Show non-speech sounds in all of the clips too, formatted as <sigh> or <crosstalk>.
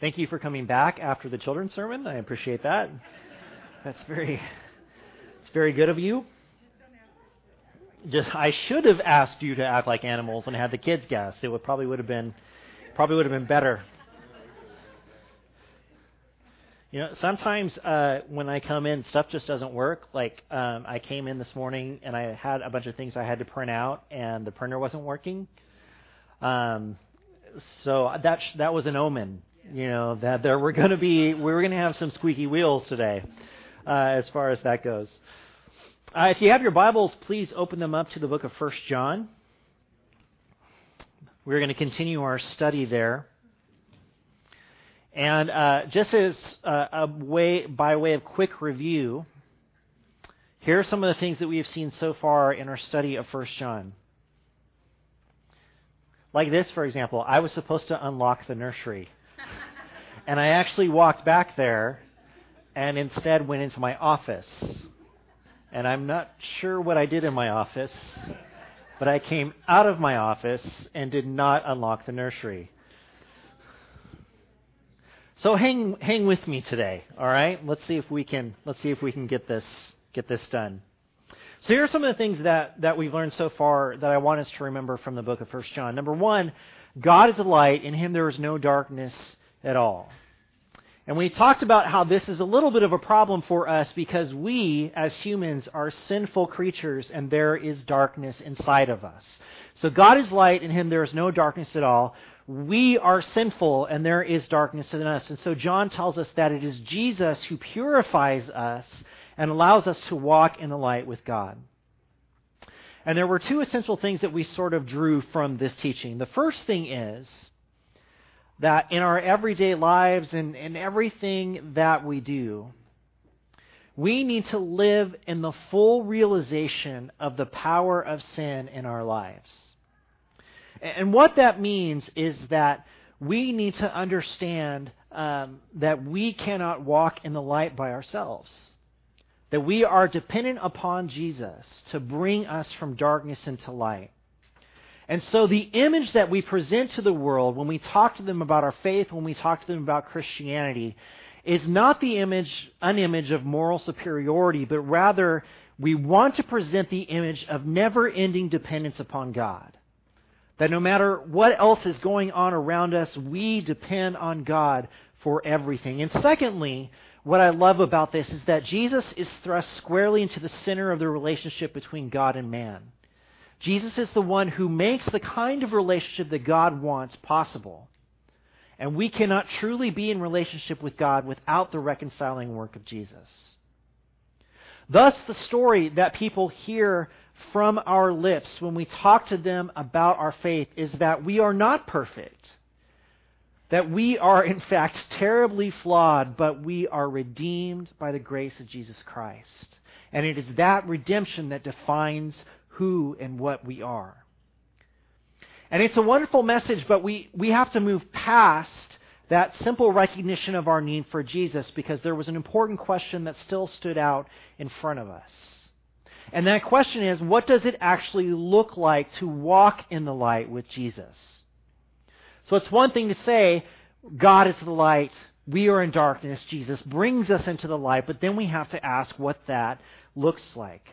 Thank you for coming back after the children's sermon. I appreciate that. That's very, it's very good of you. Just, I should have asked you to act like animals and had the kids guess. It would probably would have been, probably would have been better. You know, sometimes uh, when I come in, stuff just doesn't work. Like um, I came in this morning and I had a bunch of things I had to print out, and the printer wasn't working. Um, so that that was an omen you know that there were going to be we were going to have some squeaky wheels today, uh, as far as that goes. Uh, if you have your Bibles, please open them up to the book of First John. We're going to continue our study there. And uh, just as uh, a way, by way of quick review, here are some of the things that we have seen so far in our study of First John. Like this, for example, I was supposed to unlock the nursery. And I actually walked back there and instead went into my office. And I'm not sure what I did in my office, but I came out of my office and did not unlock the nursery. So hang hang with me today, all right? Let's see if we can let's see if we can get this get this done. So here are some of the things that, that we've learned so far that I want us to remember from the book of First John. Number one, God is a light, in him there is no darkness at all. And we talked about how this is a little bit of a problem for us because we, as humans, are sinful creatures and there is darkness inside of us. So God is light, in Him there is no darkness at all. We are sinful and there is darkness in us. And so John tells us that it is Jesus who purifies us and allows us to walk in the light with God. And there were two essential things that we sort of drew from this teaching. The first thing is that in our everyday lives and in everything that we do, we need to live in the full realization of the power of sin in our lives. And what that means is that we need to understand um, that we cannot walk in the light by ourselves. That we are dependent upon Jesus to bring us from darkness into light. And so the image that we present to the world when we talk to them about our faith, when we talk to them about Christianity, is not the image, an image of moral superiority, but rather we want to present the image of never ending dependence upon God. That no matter what else is going on around us, we depend on God for everything. And secondly, what I love about this is that Jesus is thrust squarely into the center of the relationship between God and man. Jesus is the one who makes the kind of relationship that God wants possible. And we cannot truly be in relationship with God without the reconciling work of Jesus. Thus, the story that people hear from our lips when we talk to them about our faith is that we are not perfect. That we are, in fact, terribly flawed, but we are redeemed by the grace of Jesus Christ. And it is that redemption that defines who and what we are. And it's a wonderful message, but we, we have to move past that simple recognition of our need for Jesus because there was an important question that still stood out in front of us. And that question is what does it actually look like to walk in the light with Jesus? So it's one thing to say, God is the light, we are in darkness, Jesus brings us into the light, but then we have to ask what that looks like.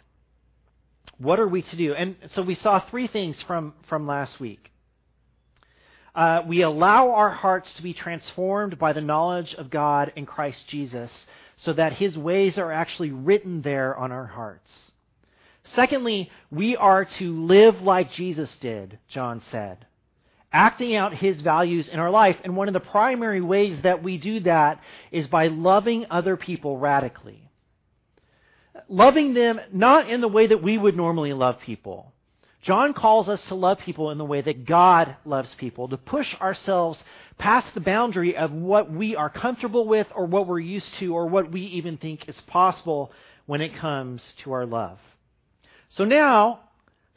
What are we to do? And so we saw three things from, from last week. Uh, we allow our hearts to be transformed by the knowledge of God in Christ Jesus so that his ways are actually written there on our hearts. Secondly, we are to live like Jesus did, John said, acting out his values in our life. And one of the primary ways that we do that is by loving other people radically loving them not in the way that we would normally love people. John calls us to love people in the way that God loves people, to push ourselves past the boundary of what we are comfortable with or what we're used to or what we even think is possible when it comes to our love. So now,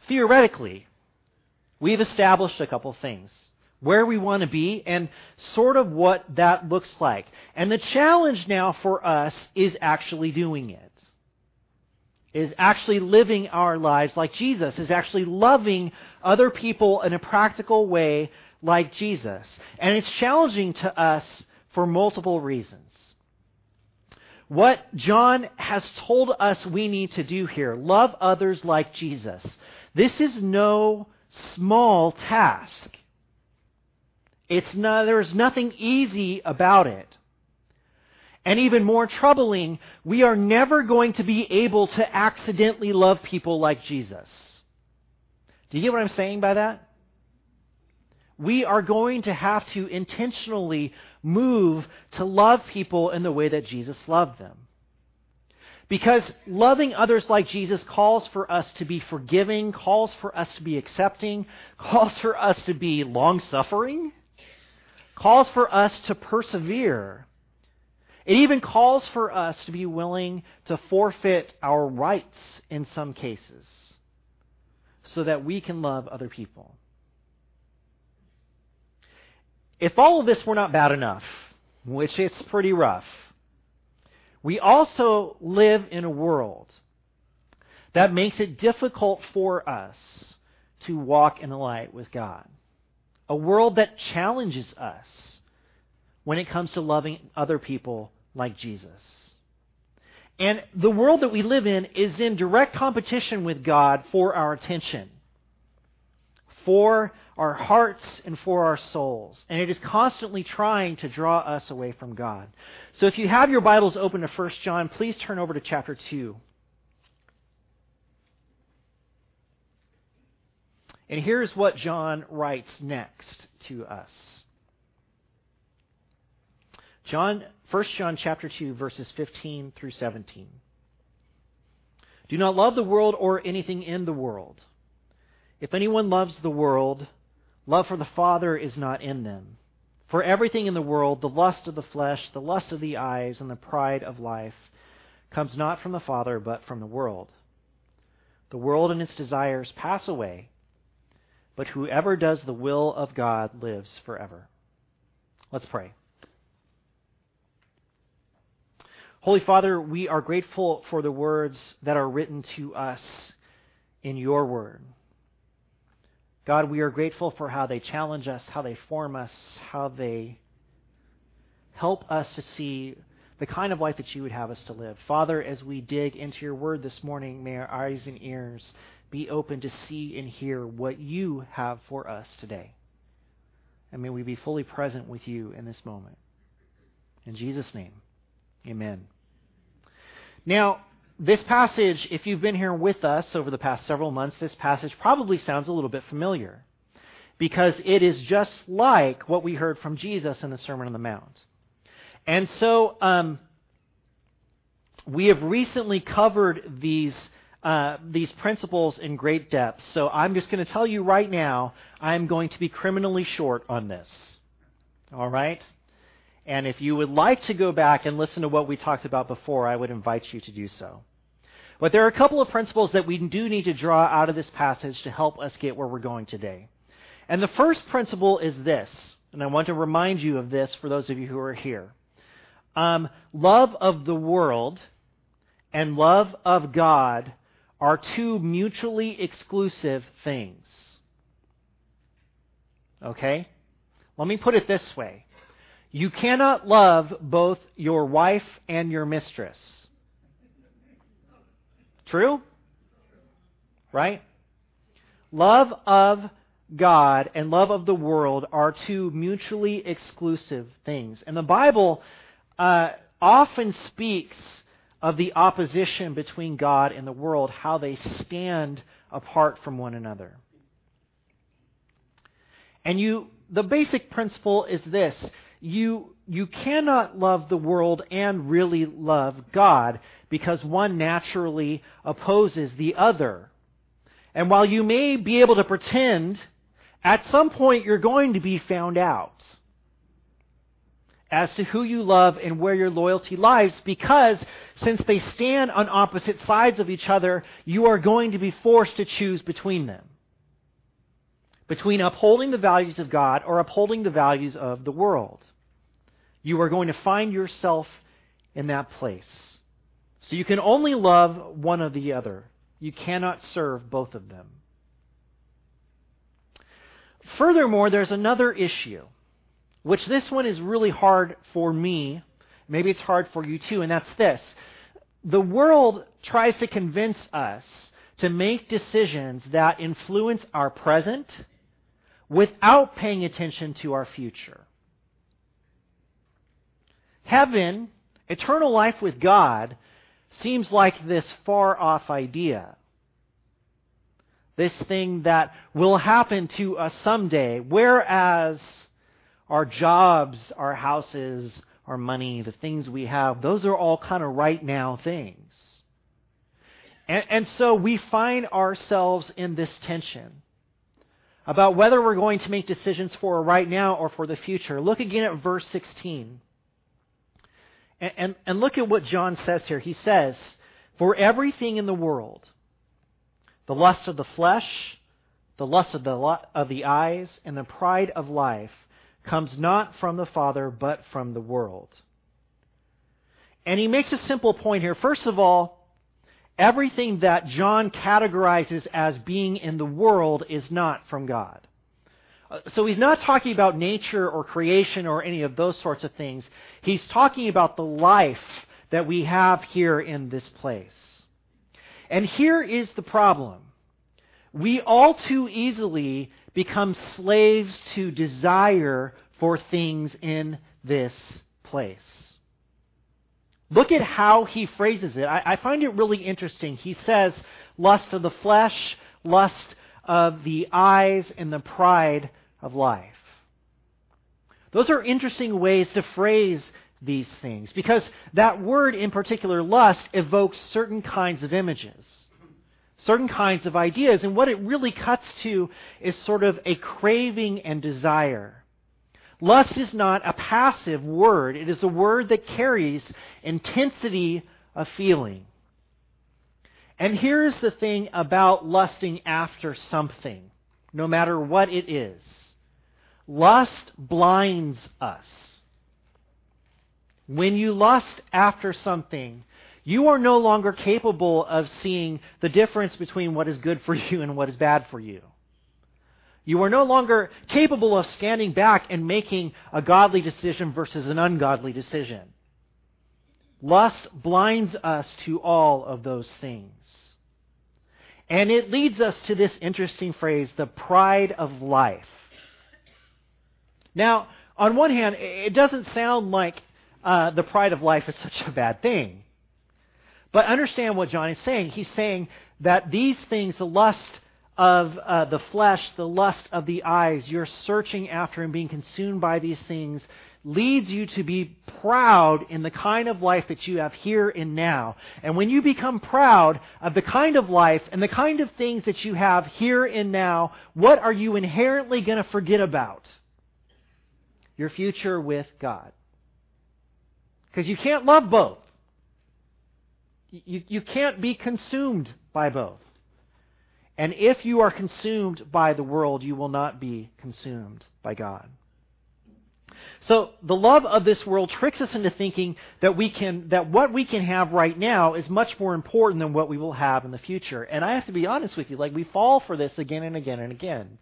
theoretically, we've established a couple things. Where we want to be and sort of what that looks like. And the challenge now for us is actually doing it is actually living our lives like Jesus, is actually loving other people in a practical way like Jesus. And it's challenging to us for multiple reasons. What John has told us we need to do here love others like Jesus. This is no small task. It's not, there's nothing easy about it. And even more troubling, we are never going to be able to accidentally love people like Jesus. Do you get what I'm saying by that? We are going to have to intentionally move to love people in the way that Jesus loved them. Because loving others like Jesus calls for us to be forgiving, calls for us to be accepting, calls for us to be long suffering, calls for us to persevere. It even calls for us to be willing to forfeit our rights in some cases so that we can love other people. If all of this were not bad enough, which it's pretty rough, we also live in a world that makes it difficult for us to walk in the light with God. A world that challenges us when it comes to loving other people like Jesus. And the world that we live in is in direct competition with God for our attention, for our hearts, and for our souls. And it is constantly trying to draw us away from God. So if you have your Bibles open to 1 John, please turn over to chapter 2. And here's what John writes next to us. John 1 John chapter 2 verses 15 through 17. Do not love the world or anything in the world. If anyone loves the world, love for the Father is not in them. For everything in the world, the lust of the flesh, the lust of the eyes, and the pride of life, comes not from the Father, but from the world. The world and its desires pass away, but whoever does the will of God lives forever. Let's pray. Holy Father, we are grateful for the words that are written to us in your word. God, we are grateful for how they challenge us, how they form us, how they help us to see the kind of life that you would have us to live. Father, as we dig into your word this morning, may our eyes and ears be open to see and hear what you have for us today. And may we be fully present with you in this moment. In Jesus' name. Amen. Now, this passage, if you've been here with us over the past several months, this passage probably sounds a little bit familiar because it is just like what we heard from Jesus in the Sermon on the Mount. And so um, we have recently covered these. Uh, these principles in great depth. So I'm just going to tell you right now, I'm going to be criminally short on this. All right? And if you would like to go back and listen to what we talked about before, I would invite you to do so. But there are a couple of principles that we do need to draw out of this passage to help us get where we're going today. And the first principle is this, and I want to remind you of this for those of you who are here. Um, love of the world and love of God are two mutually exclusive things. Okay? Let me put it this way you cannot love both your wife and your mistress. True? Right? Love of God and love of the world are two mutually exclusive things. And the Bible uh, often speaks of the opposition between God and the world, how they stand apart from one another. And you, the basic principle is this you, you cannot love the world and really love God because one naturally opposes the other. And while you may be able to pretend, at some point you're going to be found out as to who you love and where your loyalty lies because since they stand on opposite sides of each other, you are going to be forced to choose between them. Between upholding the values of God or upholding the values of the world. You are going to find yourself in that place. So you can only love one or the other. You cannot serve both of them. Furthermore, there's another issue. which this one is really hard for me. Maybe it's hard for you too, and that's this. The world tries to convince us to make decisions that influence our present without paying attention to our future. Heaven, eternal life with God, seems like this far off idea. This thing that will happen to us someday, whereas our jobs, our houses, our money, the things we have, those are all kind of right now things. And, and so we find ourselves in this tension about whether we're going to make decisions for right now or for the future. Look again at verse 16. And, and, and look at what John says here. He says, For everything in the world, the lust of the flesh, the lust of the, of the eyes, and the pride of life comes not from the Father, but from the world. And he makes a simple point here. First of all, everything that John categorizes as being in the world is not from God. Uh, so he's not talking about nature or creation or any of those sorts of things. He's talking about the life that we have here in this place. And here is the problem. We all too easily become slaves to desire for things in this place. Look at how he phrases it. I, I, find it really interesting. He says, lust of the flesh, lust of the eyes, and the pride of life. Those are interesting ways to phrase these things because that word in particular, lust, evokes certain kinds of images, certain kinds of ideas. And what it really cuts to is sort of a craving and desire. Lust is not a passive word, it is a word that carries intensity of feeling. And here's the thing about lusting after something, no matter what it is Lust blinds us. When you lust after something, you are no longer capable of seeing the difference between what is good for you and what is bad for you. You are no longer capable of standing back and making a godly decision versus an ungodly decision. Lust blinds us to all of those things. And it leads us to this interesting phrase, the pride of life. Now, on one hand, it doesn't sound like uh, the pride of life is such a bad thing. But understand what John is saying. He's saying that these things, the lust of uh, the flesh, the lust of the eyes, you're searching after and being consumed by these things, leads you to be proud in the kind of life that you have here and now. And when you become proud of the kind of life and the kind of things that you have here and now, what are you inherently going to forget about? Your future with God. Because you can't love both. You, you can't be consumed by both. And if you are consumed by the world, you will not be consumed by God. So the love of this world tricks us into thinking that we can that what we can have right now is much more important than what we will have in the future. And I have to be honest with you, like we fall for this again and again and again.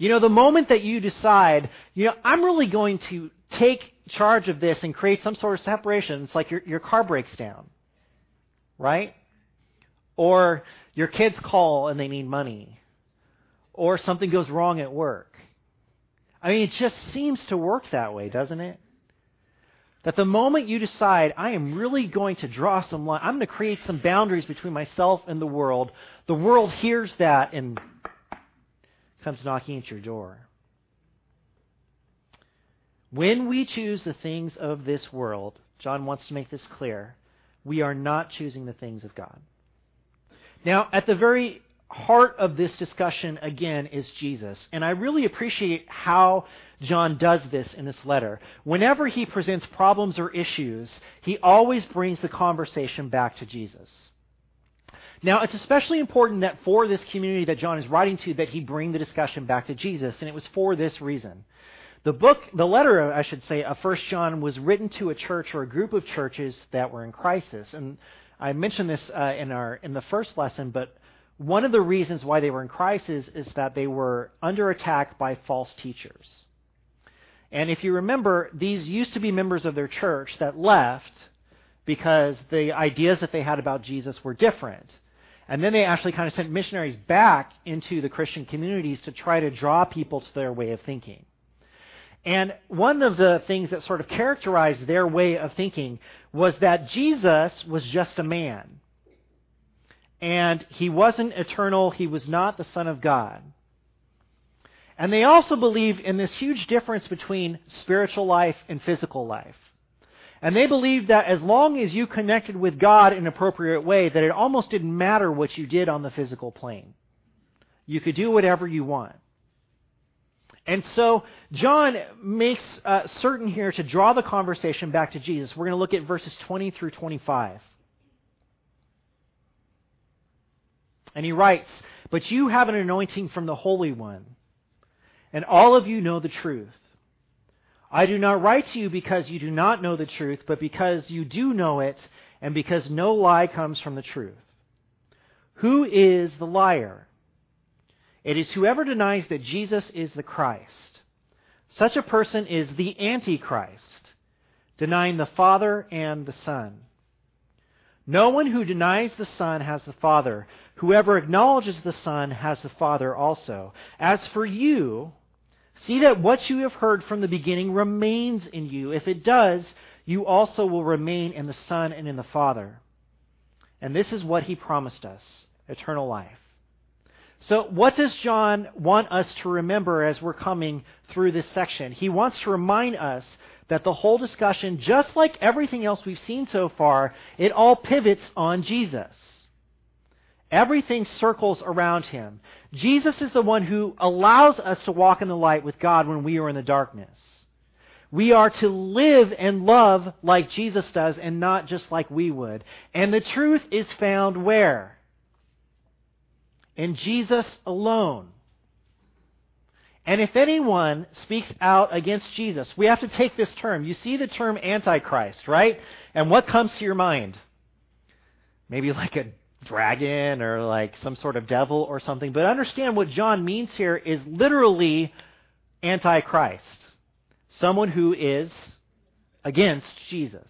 You know, the moment that you decide, you know, I'm really going to take charge of this and create some sort of separation, it's like your, your car breaks down, right? Or your kids call and they need money. Or something goes wrong at work. I mean, it just seems to work that way, doesn't it? That the moment you decide, I am really going to draw some line, I'm going to create some boundaries between myself and the world, the world hears that and comes knocking at your door. When we choose the things of this world, John wants to make this clear, we are not choosing the things of God. Now, at the very heart of this discussion, again, is Jesus. And I really appreciate how John does this in this letter. Whenever he presents problems or issues, he always brings the conversation back to Jesus. Now, it's especially important that for this community that John is writing to, that he bring the discussion back to Jesus, and it was for this reason. The book, the letter, I should say, of First John was written to a church or a group of churches that were in crisis, and I mentioned this uh, in our in the first lesson, but one of the reasons why they were in crisis is that they were under attack by false teachers. And if you remember, these used to be members of their church that left because the ideas that they had about Jesus were different. And then they actually kind of sent missionaries back into the Christian communities to try to draw people to their way of thinking. And one of the things that sort of characterized their way of thinking was that Jesus was just a man. And he wasn't eternal, he was not the Son of God. And they also believed in this huge difference between spiritual life and physical life. And they believed that as long as you connected with God in an appropriate way, that it almost didn't matter what you did on the physical plane. You could do whatever you want. And so John makes uh, certain here to draw the conversation back to Jesus. We're going to look at verses 20 through 25. And he writes, But you have an anointing from the Holy One, and all of you know the truth. I do not write to you because you do not know the truth, but because you do know it, and because no lie comes from the truth. Who is the liar? It is whoever denies that Jesus is the Christ. Such a person is the Antichrist, denying the Father and the Son. No one who denies the Son has the Father. Whoever acknowledges the Son has the Father also. As for you, see that what you have heard from the beginning remains in you. If it does, you also will remain in the Son and in the Father. And this is what he promised us eternal life. So, what does John want us to remember as we're coming through this section? He wants to remind us that the whole discussion, just like everything else we've seen so far, it all pivots on Jesus. Everything circles around him. Jesus is the one who allows us to walk in the light with God when we are in the darkness. We are to live and love like Jesus does and not just like we would. And the truth is found where? in Jesus alone. And if anyone speaks out against Jesus, we have to take this term. You see the term Antichrist, right? And what comes to your mind? Maybe like a dragon or like some sort of devil or something. But understand what John means here is literally Antichrist. Someone who is against Jesus.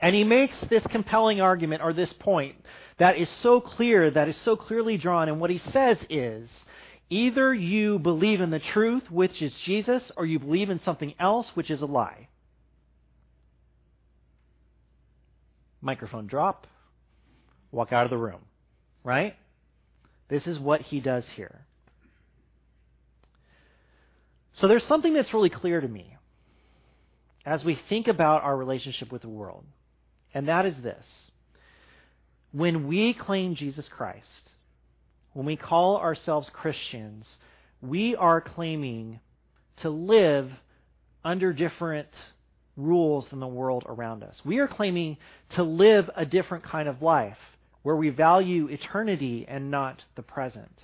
And he makes this compelling argument or this point that is so clear, that is so clearly drawn. And what he says is either you believe in the truth, which is Jesus, or you believe in something else, which is a lie. Microphone drop, walk out of the room. Right? This is what he does here. So there's something that's really clear to me as we think about our relationship with the world. And that is this. When we claim Jesus Christ, when we call ourselves Christians, we are claiming to live under different rules than the world around us. We are claiming to live a different kind of life where we value eternity and not the present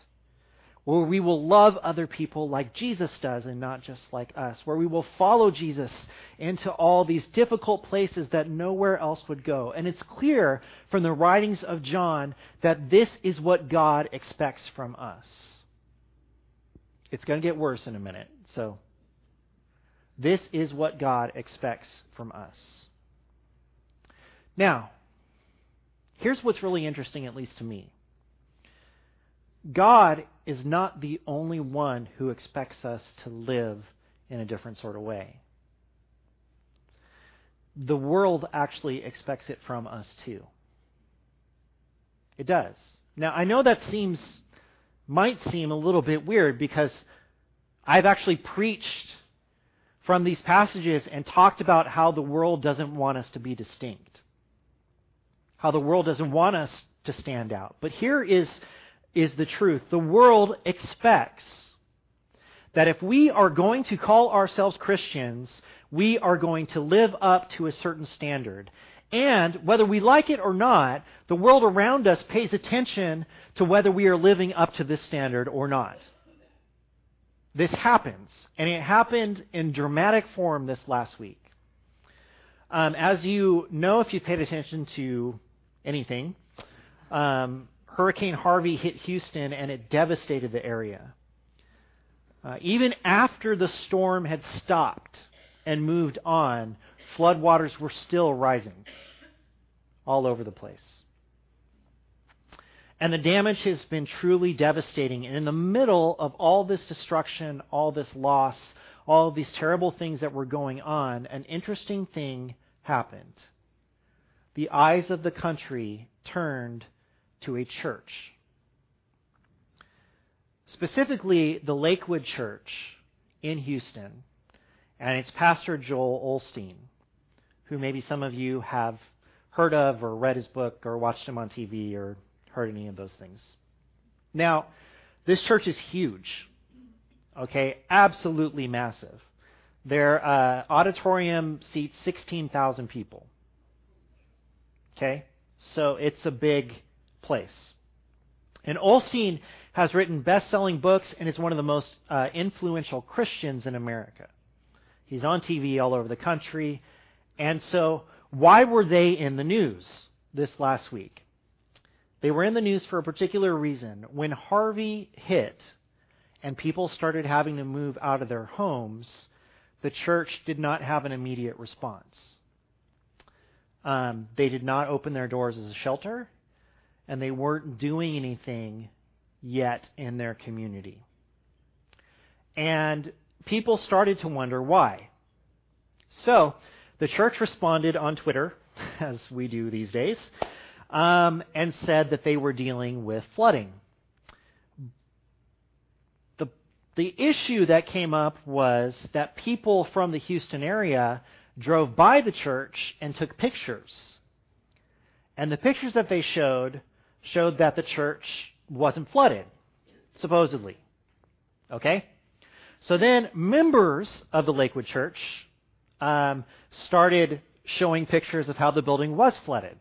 where we will love other people like Jesus does and not just like us, where we will follow Jesus into all these difficult places that nowhere else would go. And it's clear from the writings of John that this is what God expects from us. It's going to get worse in a minute. So, this is what God expects from us. Now, here's what's really interesting, at least to me. God is not the only one who expects us to live in a different sort of way. The world actually expects it from us too. It does. Now, I know that seems might seem a little bit weird because I've actually preached from these passages and talked about how the world doesn't want us to be distinct. How the world doesn't want us to stand out. But here is is the truth. The world expects that if we are going to call ourselves Christians, we are going to live up to a certain standard. And whether we like it or not, the world around us pays attention to whether we are living up to this standard or not. This happens, and it happened in dramatic form this last week. Um, as you know, if you paid attention to anything, um, Hurricane Harvey hit Houston and it devastated the area. Uh, even after the storm had stopped and moved on, floodwaters were still rising all over the place. And the damage has been truly devastating. And in the middle of all this destruction, all this loss, all of these terrible things that were going on, an interesting thing happened. The eyes of the country turned to a church. Specifically, the Lakewood Church in Houston, and its pastor Joel Osteen, who maybe some of you have heard of or read his book or watched him on TV or heard any of those things. Now, this church is huge. Okay, absolutely massive. Their uh, auditorium seats 16,000 people. Okay, so it's a big place. And Osteen has written best selling books and is one of the most uh, influential Christians in America. He's on TV all over the country. And so, why were they in the news this last week? They were in the news for a particular reason. When Harvey hit and people started having to move out of their homes, the church did not have an immediate response. Um, they did not open their doors as a shelter, and they weren't doing anything yet in their community. And people started to wonder why. So, the church responded on Twitter, <laughs> as we do these days, um, and said that they were dealing with flooding. The, the issue that came up was that people from the Houston area drove by the church and took pictures. And the pictures that they showed showed that the church wasn't flooded, supposedly. Okay? So then members of the Lakewood Church um, started showing pictures of how the building was flooded.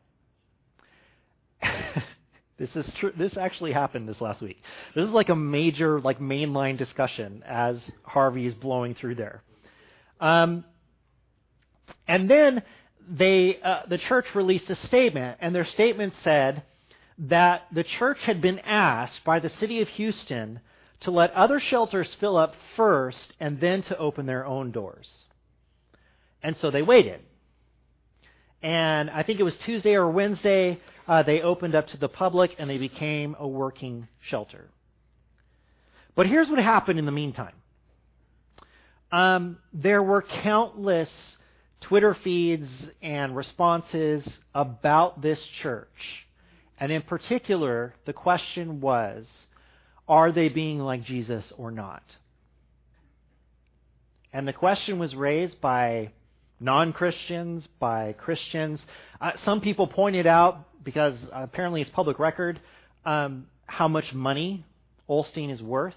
<laughs> this is true. This actually happened this last week. This is like a major, like mainline discussion as Harvey is blowing through there. Um, and then they, uh, the church released a statement, and their statement said that the church had been asked by the city of Houston to let other shelters fill up first and then to open their own doors. And so they waited. And I think it was Tuesday or Wednesday, uh, they opened up to the public and they became a working shelter. But here's what happened in the meantime um, there were countless Twitter feeds and responses about this church. And in particular, the question was are they being like Jesus or not? And the question was raised by non Christians, by Christians. Uh, some people pointed out, because apparently it's public record, um, how much money Osteen is worth.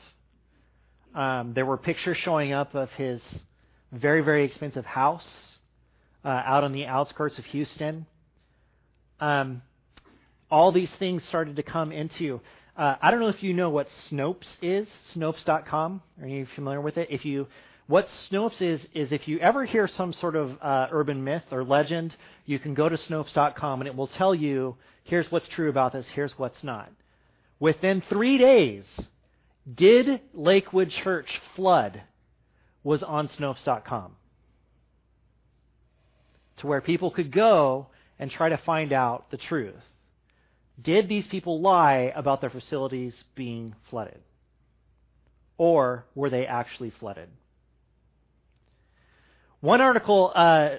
Um, there were pictures showing up of his very, very expensive house uh, out on the outskirts of Houston. Um, all these things started to come into. Uh, I don't know if you know what Snopes is, Snopes.com. Are you familiar with it? If you, what Snopes is is if you ever hear some sort of uh, urban myth or legend, you can go to Snopes.com and it will tell you here's what's true about this, here's what's not. Within three days, did Lakewood Church flood? Was on Snopes.com to where people could go and try to find out the truth. Did these people lie about their facilities being flooded? Or were they actually flooded? One article uh,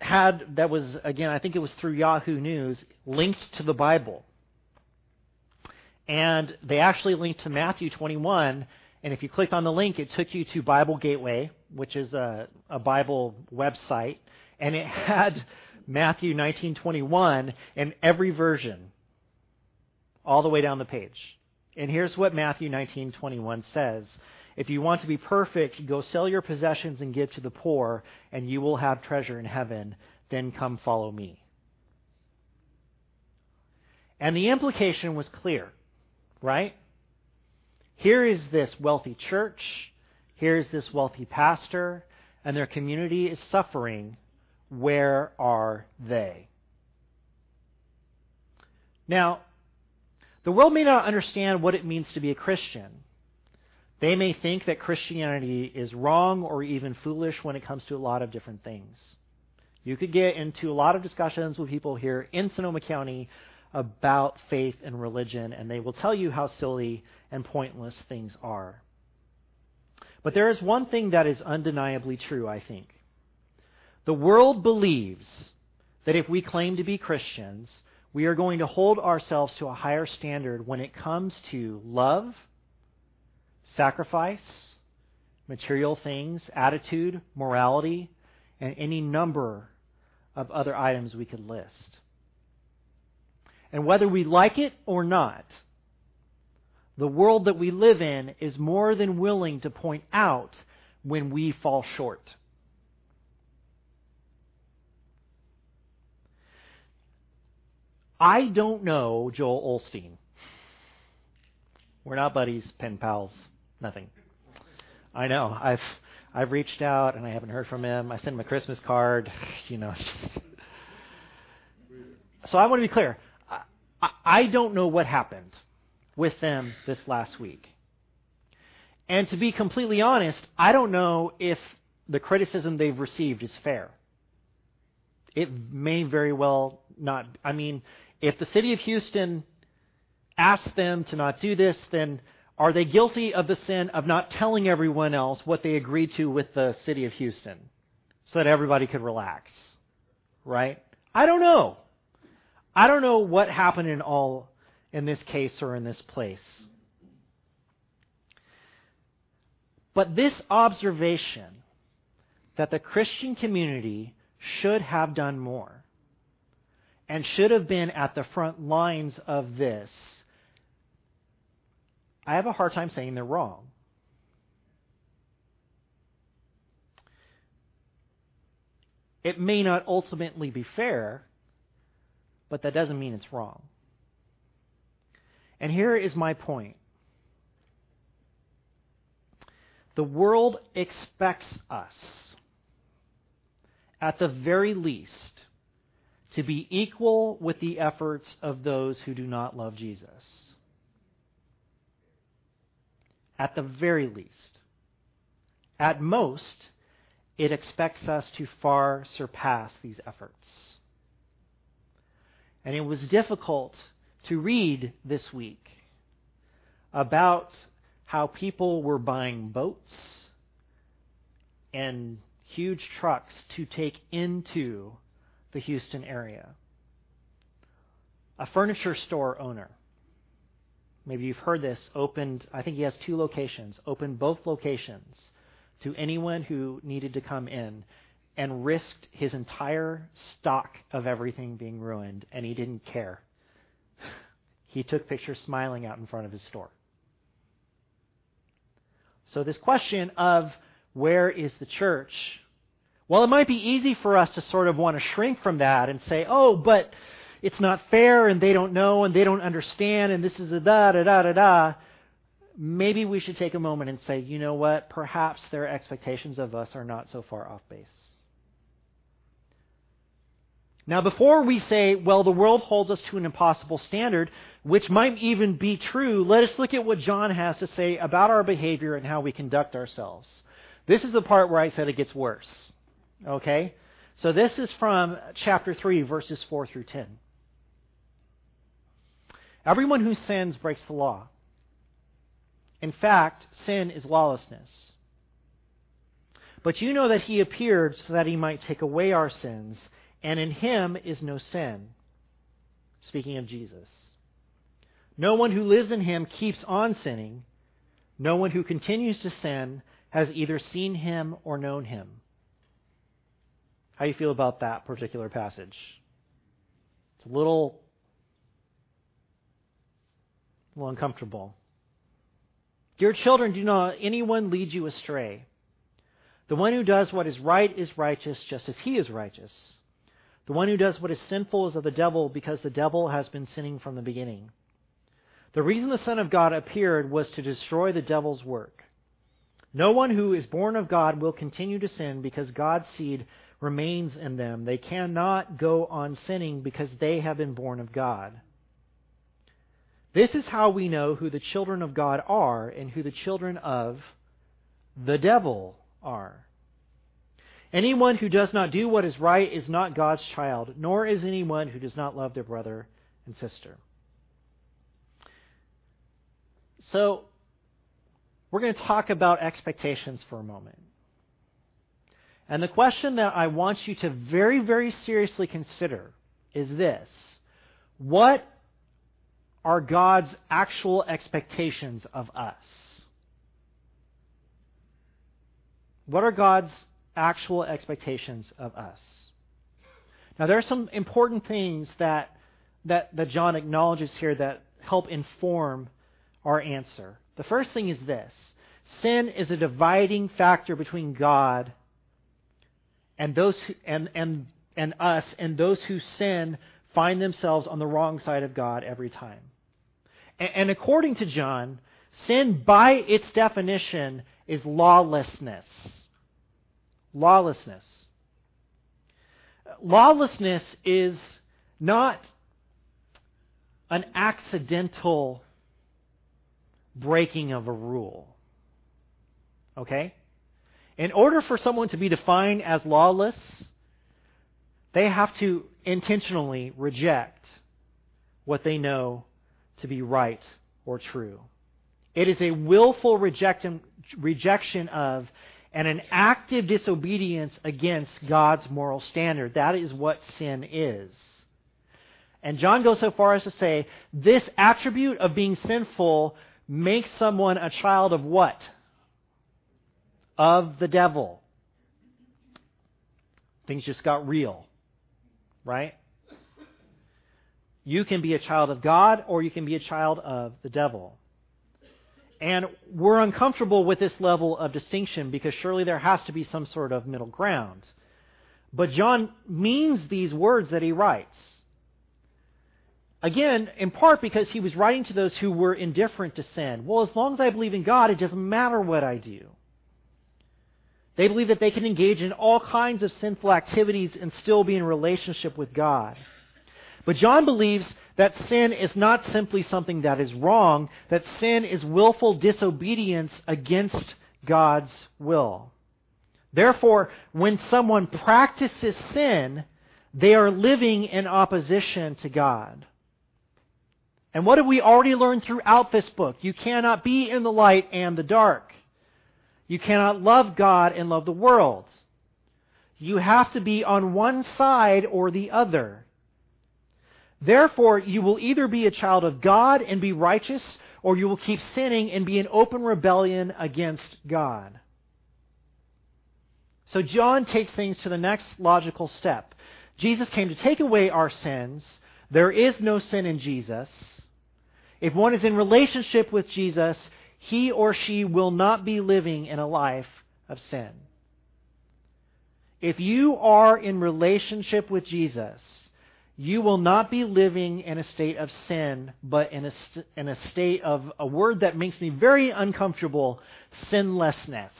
had that was again, I think it was through Yahoo News, linked to the Bible, and they actually linked to Matthew 21. And if you clicked on the link, it took you to Bible Gateway, which is a, a Bible website and it had Matthew 19:21 in every version all the way down the page. And here's what Matthew 19:21 says. If you want to be perfect, go sell your possessions and give to the poor, and you will have treasure in heaven. Then come follow me. And the implication was clear, right? Here is this wealthy church, here is this wealthy pastor, and their community is suffering where are they? Now, the world may not understand what it means to be a Christian, They may think that Christianity is wrong or even foolish when it comes to a lot of different things. You could get into a lot of discussions with people here in Sonoma County about faith and religion, and they will tell you how silly and pointless things are. But there is one thing that is undeniably true, I think. The world believes that if we claim to be Christians, we are going to hold ourselves to a higher standard when it comes to love, sacrifice, material things, attitude, morality, and any number of other items we could list. And whether we like it or not, the world that we live in is more than willing to point out when we fall short. I don't know Joel Osteen. We're not buddies, pen pals, nothing. I know. I've I've reached out and I haven't heard from him. I sent him a Christmas card, <laughs> you know. so I want to be clear. I, I don't know what happened with them this last week. And to be completely honest, I don't know if the criticism they've received is fair. It may very well not. I mean, if the city of Houston asks them to not do this, then are they guilty of the sin of not telling everyone else what they agreed to with the city of Houston so that everybody could relax? Right? I don't know. I don't know what happened in all in this case or in this place. But this observation that the Christian community should have done more and should have been at the front lines of this, I have a hard time saying they're wrong. It may not ultimately be fair, but that doesn't mean it's wrong. And here is my point the world expects us, at the very least, to be equal with the efforts of those who do not love Jesus. At the very least. At most, it expects us to far surpass these efforts. And it was difficult to read this week about how people were buying boats and huge trucks to take into the Houston area. A furniture store owner, maybe you've heard this, opened, I think he has two locations, opened both locations to anyone who needed to come in and risked his entire stock of everything being ruined, and he didn't care. <laughs> he took pictures smiling out in front of his store. So, this question of where is the church? Well, it might be easy for us to sort of want to shrink from that and say, oh, but it's not fair and they don't know and they don't understand and this is a da da da da da. Maybe we should take a moment and say, you know what? Perhaps their expectations of us are not so far off base. Now, before we say, well, the world holds us to an impossible standard, which might even be true, let us look at what John has to say about our behavior and how we conduct ourselves. This is the part where I said it gets worse. Okay? So this is from chapter 3, verses 4 through 10. Everyone who sins breaks the law. In fact, sin is lawlessness. But you know that he appeared so that he might take away our sins and in him is no sin. Speaking of Jesus. No one who lives in him keeps on sinning. No one who continues to sin has either seen him or known him. How do you feel about that particular passage? It's a little, a little uncomfortable. Dear children, do not anyone lead you astray. The one who does what is right is righteous, just as he is righteous. The one who does what is sinful is of the devil, because the devil has been sinning from the beginning. The reason the Son of God appeared was to destroy the devil's work. No one who is born of God will continue to sin because God's seed remains in them. They cannot go on sinning because they have been born of God. This is how we know who the children of God are and who the children of the devil are. Anyone who does not do what is right is not God's child, nor is anyone who does not love their brother and sister. So, we're going to talk about expectations for a moment. And the question that I want you to very, very seriously consider is this What are God's actual expectations of us? What are God's actual expectations of us? Now, there are some important things that, that, that John acknowledges here that help inform our answer. The first thing is this sin is a dividing factor between God and those who, and, and, and us, and those who sin find themselves on the wrong side of God every time. And, and according to John, sin by its definition is lawlessness. Lawlessness. Lawlessness is not an accidental breaking of a rule. Okay? In order for someone to be defined as lawless, they have to intentionally reject what they know to be right or true. It is a willful rejection, of and an active disobedience against God's moral standard. That is what sin is. And John goes so far as to say this attribute of being sinful makes someone a child of what? Of the devil. Things just got real. Right? You can be a child of God or you can be a child of the devil. And we're uncomfortable with this level of distinction because surely there has to be some sort of middle ground. But John means these words that he writes. Again, in part because he was writing to those who were indifferent to sin. Well, as long as I believe in God, it doesn't matter what I do. They believe that they can engage in all kinds of sinful activities and still be in relationship with God. But John believes that sin is not simply something that is wrong, that sin is willful disobedience against God's will. Therefore, when someone practices sin, they are living in opposition to God. And what have we already learned throughout this book? You cannot be in the light and the dark. You cannot love God and love the world. You have to be on one side or the other. Therefore, you will either be a child of God and be righteous, or you will keep sinning and be in open rebellion against God. So John takes things to the next logical step. Jesus came to take away our sins. There is no sin in Jesus. If one is in relationship with Jesus, he or she will not be living in a life of sin. If you are in relationship with Jesus, you will not be living in a state of sin, but in a, st- in a state of a word that makes me very uncomfortable sinlessness.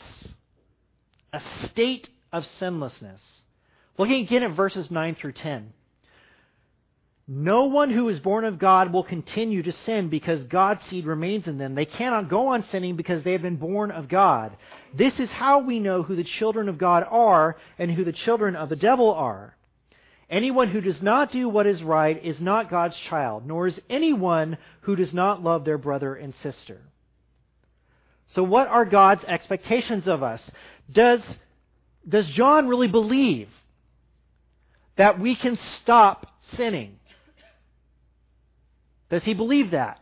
A state of sinlessness. Looking again at verses 9 through 10. No one who is born of God will continue to sin because God's seed remains in them. They cannot go on sinning because they have been born of God. This is how we know who the children of God are and who the children of the devil are. Anyone who does not do what is right is not God's child, nor is anyone who does not love their brother and sister. So, what are God's expectations of us? Does, does John really believe that we can stop sinning? Does he believe that?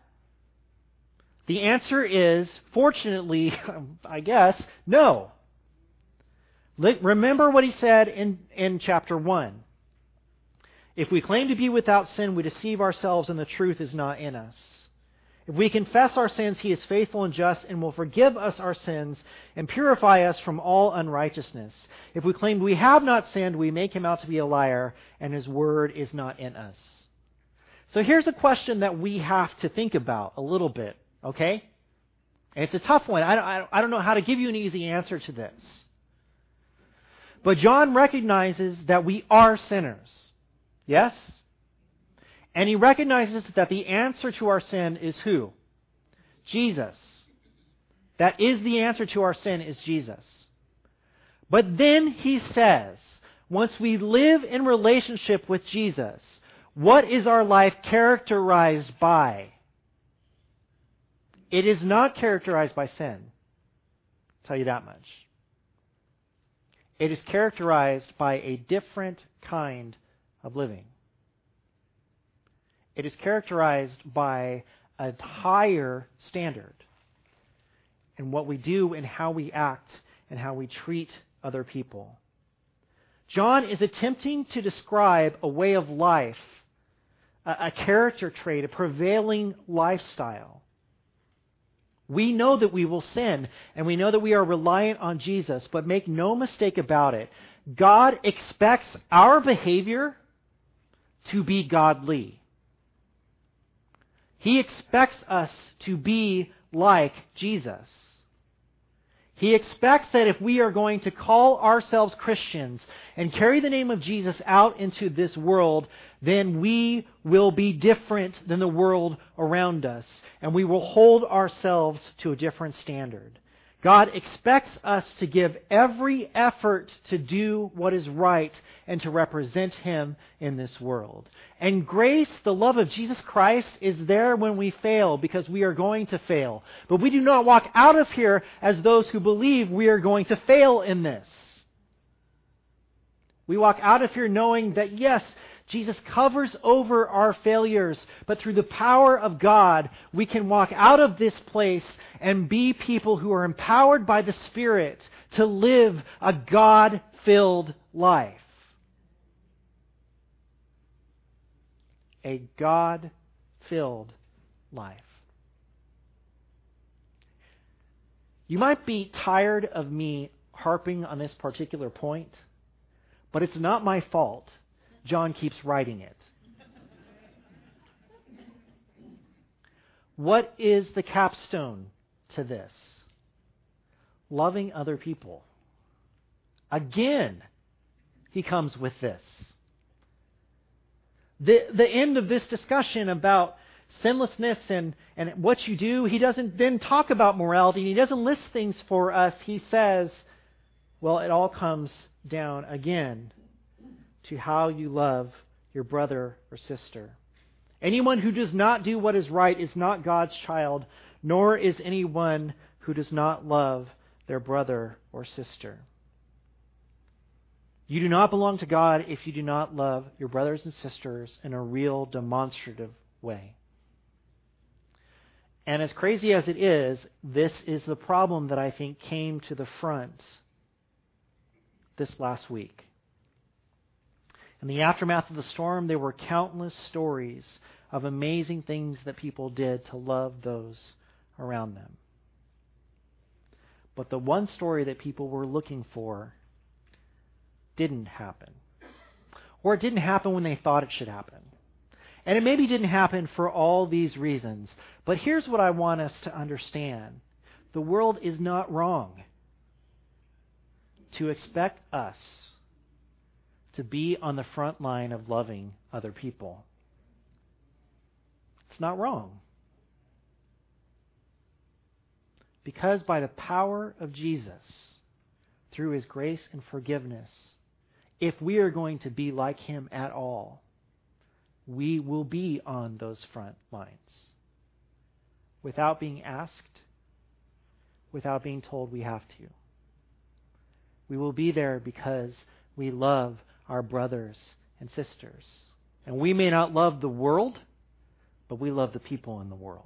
The answer is, fortunately, <laughs> I guess, no. Remember what he said in, in chapter 1. If we claim to be without sin, we deceive ourselves and the truth is not in us. If we confess our sins, he is faithful and just and will forgive us our sins and purify us from all unrighteousness. If we claim we have not sinned, we make him out to be a liar and his word is not in us. So here's a question that we have to think about a little bit, okay? And it's a tough one. I, I don't know how to give you an easy answer to this. But John recognizes that we are sinners. Yes? And he recognizes that the answer to our sin is who? Jesus. That is the answer to our sin is Jesus. But then he says, once we live in relationship with Jesus, what is our life characterized by? It is not characterized by sin. I'll tell you that much. It is characterized by a different kind of living. It is characterized by a higher standard in what we do and how we act and how we treat other people. John is attempting to describe a way of life, a character trait, a prevailing lifestyle. We know that we will sin, and we know that we are reliant on Jesus, but make no mistake about it. God expects our behavior to be godly. He expects us to be like Jesus. He expects that if we are going to call ourselves Christians and carry the name of Jesus out into this world, then we will be different than the world around us, and we will hold ourselves to a different standard. God expects us to give every effort to do what is right and to represent Him in this world. And grace, the love of Jesus Christ, is there when we fail because we are going to fail. But we do not walk out of here as those who believe we are going to fail in this. We walk out of here knowing that, yes, Jesus covers over our failures, but through the power of God, we can walk out of this place and be people who are empowered by the Spirit to live a God filled life. A God filled life. You might be tired of me harping on this particular point, but it's not my fault John keeps writing it. What is the capstone to this? Loving other people. Again, he comes with this. The, the end of this discussion about sinlessness and, and what you do, he doesn't then talk about morality and he doesn't list things for us. He says, well, it all comes down again to how you love your brother or sister. Anyone who does not do what is right is not God's child, nor is anyone who does not love their brother or sister. You do not belong to God if you do not love your brothers and sisters in a real demonstrative way. And as crazy as it is, this is the problem that I think came to the front this last week. In the aftermath of the storm, there were countless stories of amazing things that people did to love those around them. But the one story that people were looking for didn't happen. Or it didn't happen when they thought it should happen. And it maybe didn't happen for all these reasons. But here's what I want us to understand the world is not wrong to expect us to be on the front line of loving other people. It's not wrong. Because by the power of Jesus, through his grace and forgiveness, if we are going to be like him at all, we will be on those front lines without being asked, without being told we have to. We will be there because we love our brothers and sisters. And we may not love the world, but we love the people in the world.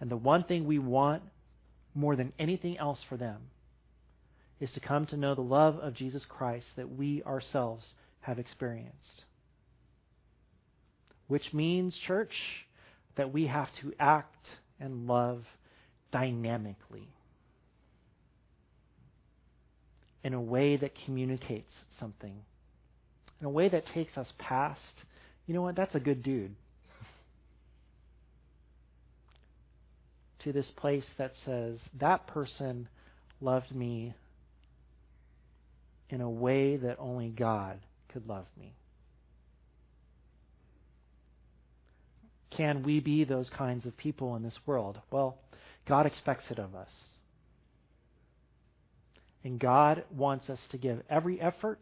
And the one thing we want more than anything else for them is to come to know the love of Jesus Christ that we ourselves have experienced. Which means, church, that we have to act and love dynamically in a way that communicates something, in a way that takes us past, you know what, that's a good dude, to this place that says, that person loved me in a way that only God could love me. Can we be those kinds of people in this world? Well, God expects it of us. And God wants us to give every effort,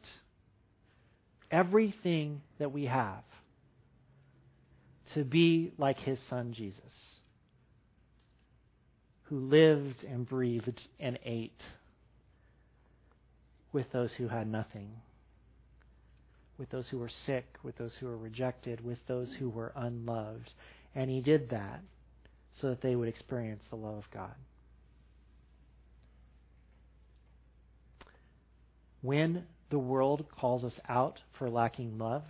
everything that we have, to be like His Son Jesus, who lived and breathed and ate with those who had nothing, with those who were sick, with those who were rejected, with those who were unloved. And He did that so that they would experience the love of God. When the world calls us out for lacking love,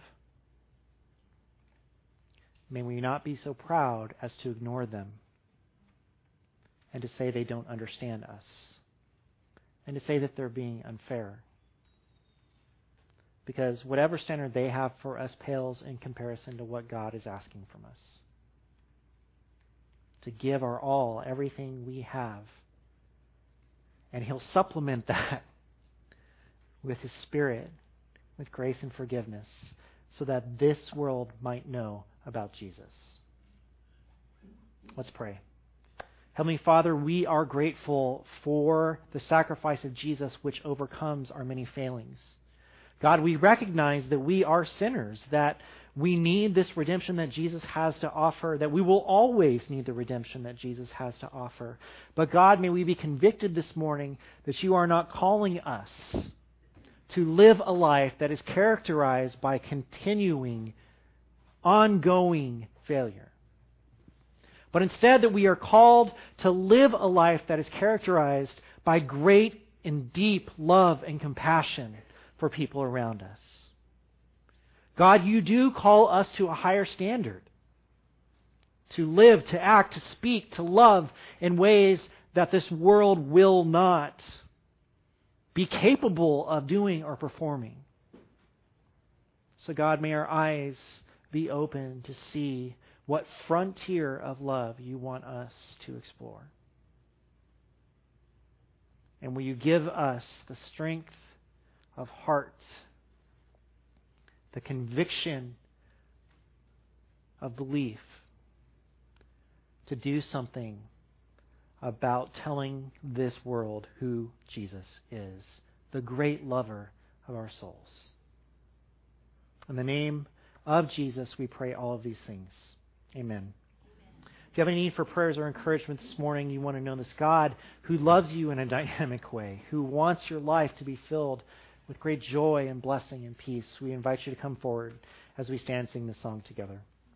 may we not be so proud as to ignore them and to say they don't understand us and to say that they're being unfair. Because whatever standard they have for us pales in comparison to what God is asking from us. To give our all, everything we have. And He'll supplement <laughs> that with His Spirit, with grace and forgiveness, so that this world might know about Jesus. Let's pray. Heavenly Father, we are grateful for the sacrifice of Jesus which overcomes our many failings. God, we recognize that we are sinners, that we need this redemption that Jesus has to offer, that we will always need the redemption that Jesus has to offer. But God, may we be convicted this morning that you are not calling us to live a life that is characterized by continuing, ongoing failure. But instead, that we are called to live a life that is characterized by great and deep love and compassion for people around us. God, you do call us to a higher standard. To live, to act, to speak, to love in ways that this world will not be capable of doing or performing. So, God, may our eyes be open to see what frontier of love you want us to explore. And will you give us the strength of heart, the conviction of belief to do something about telling this world who Jesus is, the great lover of our souls. In the name of Jesus, we pray all of these things. Amen. If you have any need for prayers or encouragement this morning, you want to know this God who loves you in a <laughs> dynamic way, who wants your life to be filled with great joy and blessing and peace. We invite you to come forward as we stand and sing this song together.